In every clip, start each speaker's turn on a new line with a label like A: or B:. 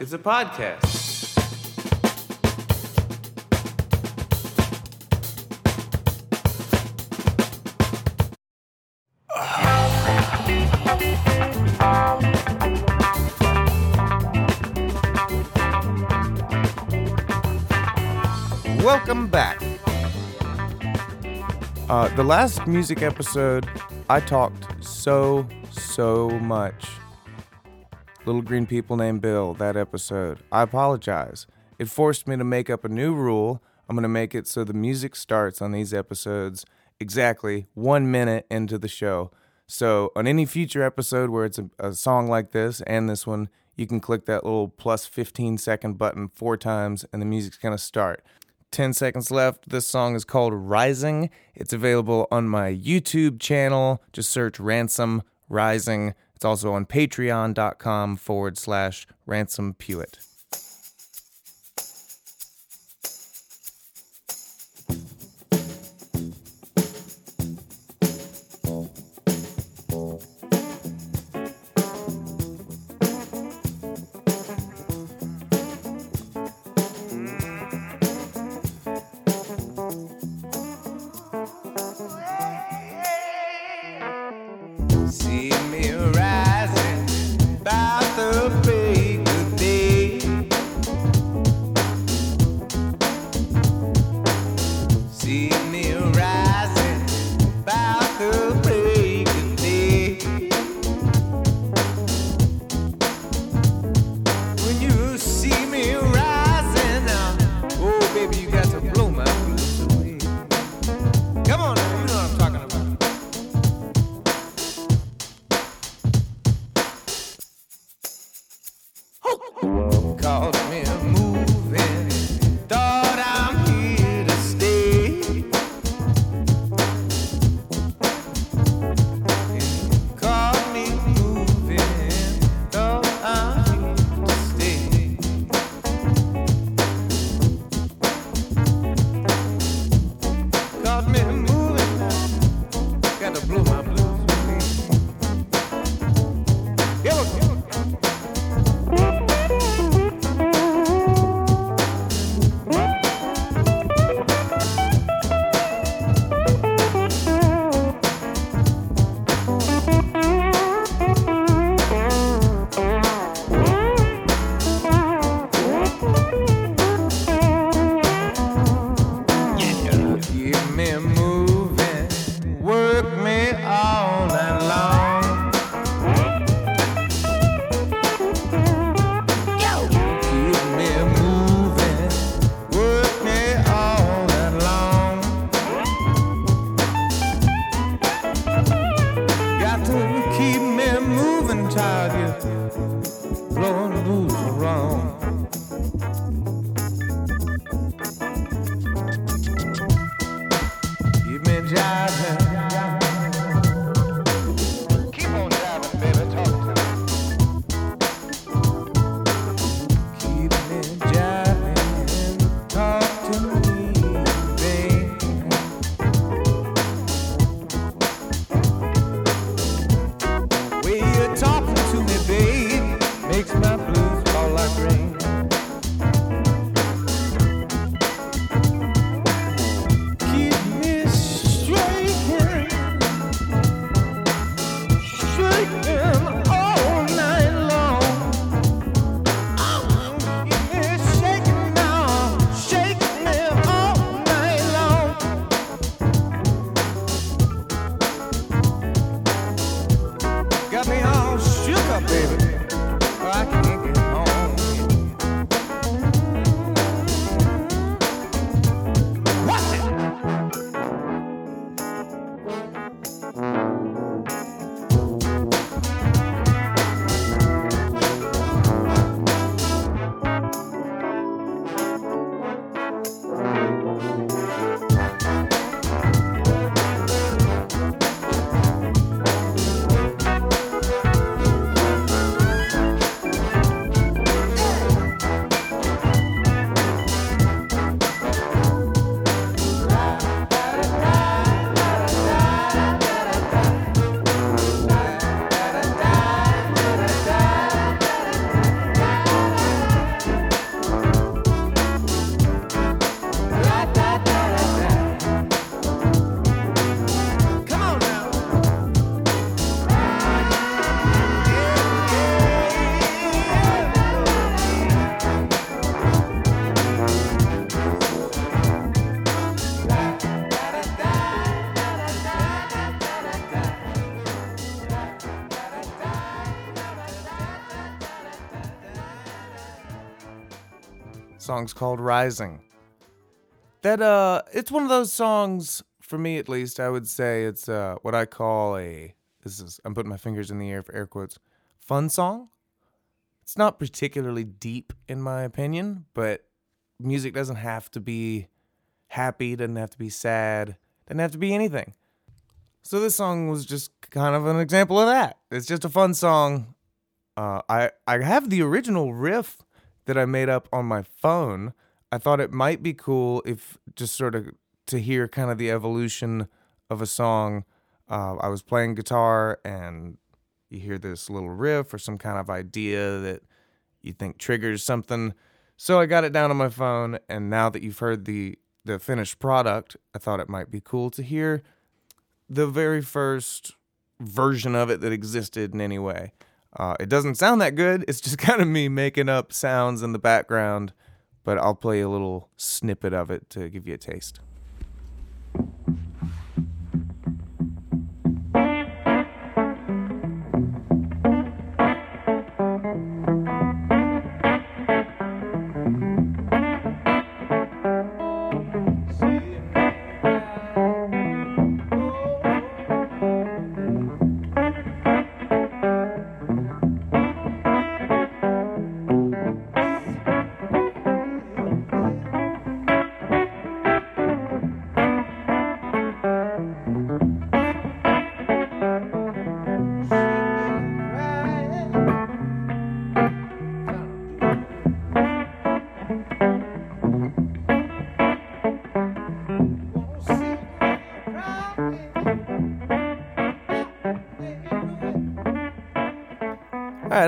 A: It's a podcast. Welcome back. Uh, the last music episode, I talked so, so much. Little green people named Bill, that episode. I apologize. It forced me to make up a new rule. I'm going to make it so the music starts on these episodes exactly one minute into the show. So, on any future episode where it's a, a song like this and this one, you can click that little plus 15 second button four times and the music's going to start. 10 seconds left. This song is called Rising. It's available on my YouTube channel. Just search Ransom Rising. It's also on patreon.com forward slash Ransom Pewitt. Song's called Rising. That uh it's one of those songs for me at least, I would say it's uh what I call a this is I'm putting my fingers in the air for air quotes. Fun song. It's not particularly deep in my opinion, but music doesn't have to be happy, doesn't have to be sad, doesn't have to be anything. So this song was just kind of an example of that. It's just a fun song. Uh, I I have the original riff that I made up on my phone. I thought it might be cool if just sort of to hear kind of the evolution of a song. Uh, I was playing guitar and you hear this little riff or some kind of idea that you think triggers something. So I got it down on my phone, and now that you've heard the the finished product, I thought it might be cool to hear the very first version of it that existed in any way. Uh, it doesn't sound that good. It's just kind of me making up sounds in the background, but I'll play a little snippet of it to give you a taste.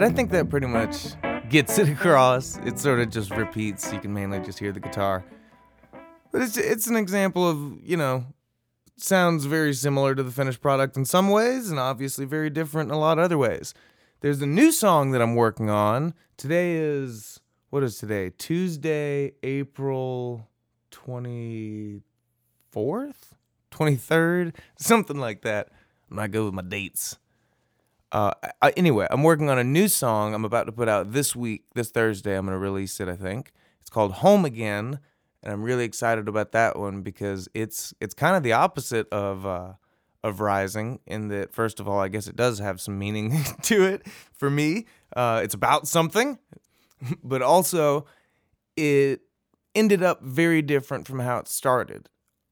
A: Right, I think that pretty much gets it across. It sort of just repeats. You can mainly just hear the guitar. But it's it's an example of, you know, sounds very similar to the finished product in some ways and obviously very different in a lot of other ways. There's a new song that I'm working on. Today is what is today? Tuesday, April 24th? 23rd? Something like that. I'm not good with my dates. Uh, I, anyway, I'm working on a new song I'm about to put out this week, this Thursday. I'm going to release it, I think. It's called Home Again, and I'm really excited about that one because it's it's kind of the opposite of uh, of Rising in that first of all, I guess it does have some meaning to it for me. Uh, it's about something, but also it ended up very different from how it started.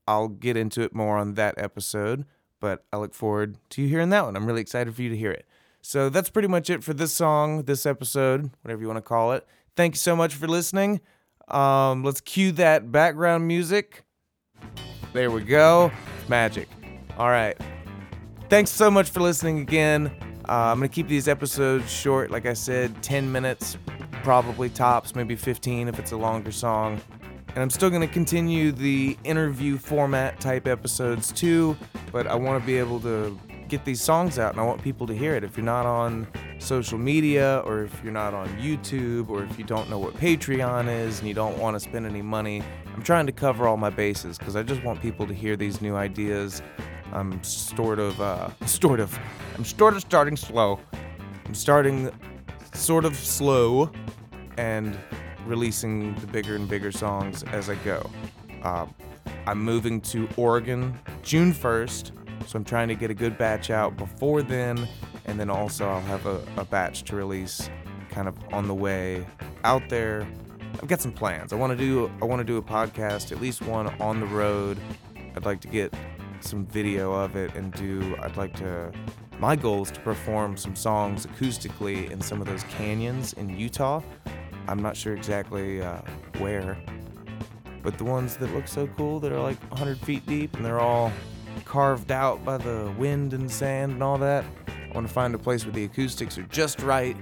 A: I'll get into it more on that episode, but I look forward to you hearing that one. I'm really excited for you to hear it. So that's pretty much it for this song, this episode, whatever you want to call it. Thank you so much for listening. Um, let's cue that background music. There we go. Magic. All right. Thanks so much for listening again. Uh, I'm going to keep these episodes short. Like I said, 10 minutes, probably tops, maybe 15 if it's a longer song. And I'm still going to continue the interview format type episodes too, but I want to be able to get these songs out and I want people to hear it. If you're not on social media or if you're not on YouTube or if you don't know what Patreon is and you don't want to spend any money, I'm trying to cover all my bases because I just want people to hear these new ideas. I'm sort of, uh, sort of, I'm sort of starting slow. I'm starting sort of slow and releasing the bigger and bigger songs as I go. Uh, I'm moving to Oregon June 1st, so I'm trying to get a good batch out before then, and then also I'll have a, a batch to release kind of on the way out there. I've got some plans. I want to do I want to do a podcast, at least one on the road. I'd like to get some video of it and do I'd like to my goal is to perform some songs acoustically in some of those canyons in Utah. I'm not sure exactly uh, where, but the ones that look so cool that are like 100 feet deep and they're all carved out by the wind and sand and all that. I want to find a place where the acoustics are just right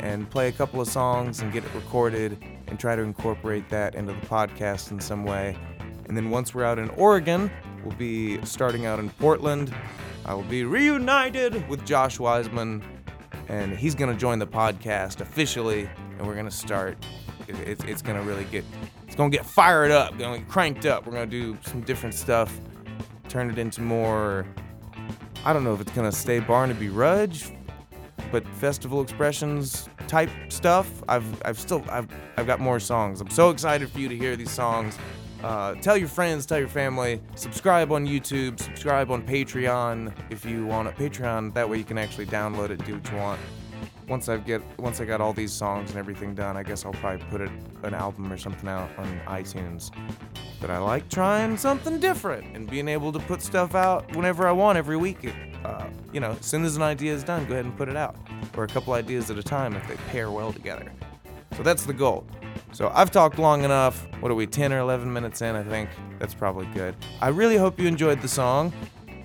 A: and play a couple of songs and get it recorded and try to incorporate that into the podcast in some way. And then once we're out in Oregon, we'll be starting out in Portland. I will be reunited with Josh Wiseman, and he's going to join the podcast officially, and we're going to start. It's it's going to really get it's to get fired up, to get cranked up. We're to do some different stuff, turn it into more. I don't know if it's to stay Barnaby Rudge, but festival expressions type stuff. I've I've still I've I've got more songs. I'm so excited for you to hear these songs. Uh, tell your friends, tell your family. Subscribe on YouTube. Subscribe on Patreon if you want it. Patreon. That way you can actually download it, do what you want. Once I get once I got all these songs and everything done, I guess I'll probably put it an album or something out on iTunes. But I like trying something different and being able to put stuff out whenever I want every week. Uh, you know, as soon as an idea is done, go ahead and put it out, or a couple ideas at a time if they pair well together. So that's the goal. So I've talked long enough. What are we, 10 or 11 minutes in? I think that's probably good. I really hope you enjoyed the song.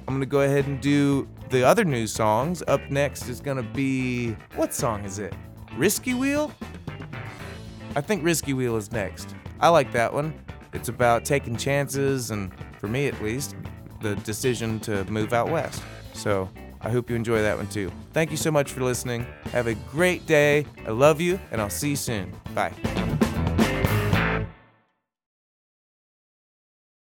A: I'm gonna go ahead and do the other new songs. Up next is gonna be what song is it? Risky Wheel? I think Risky Wheel is next. I like that one. It's about taking chances and, for me at least, the decision to move out west. So I hope you enjoy that one too. Thank you so much for listening. Have a great day. I love you, and I'll see you soon. Bye.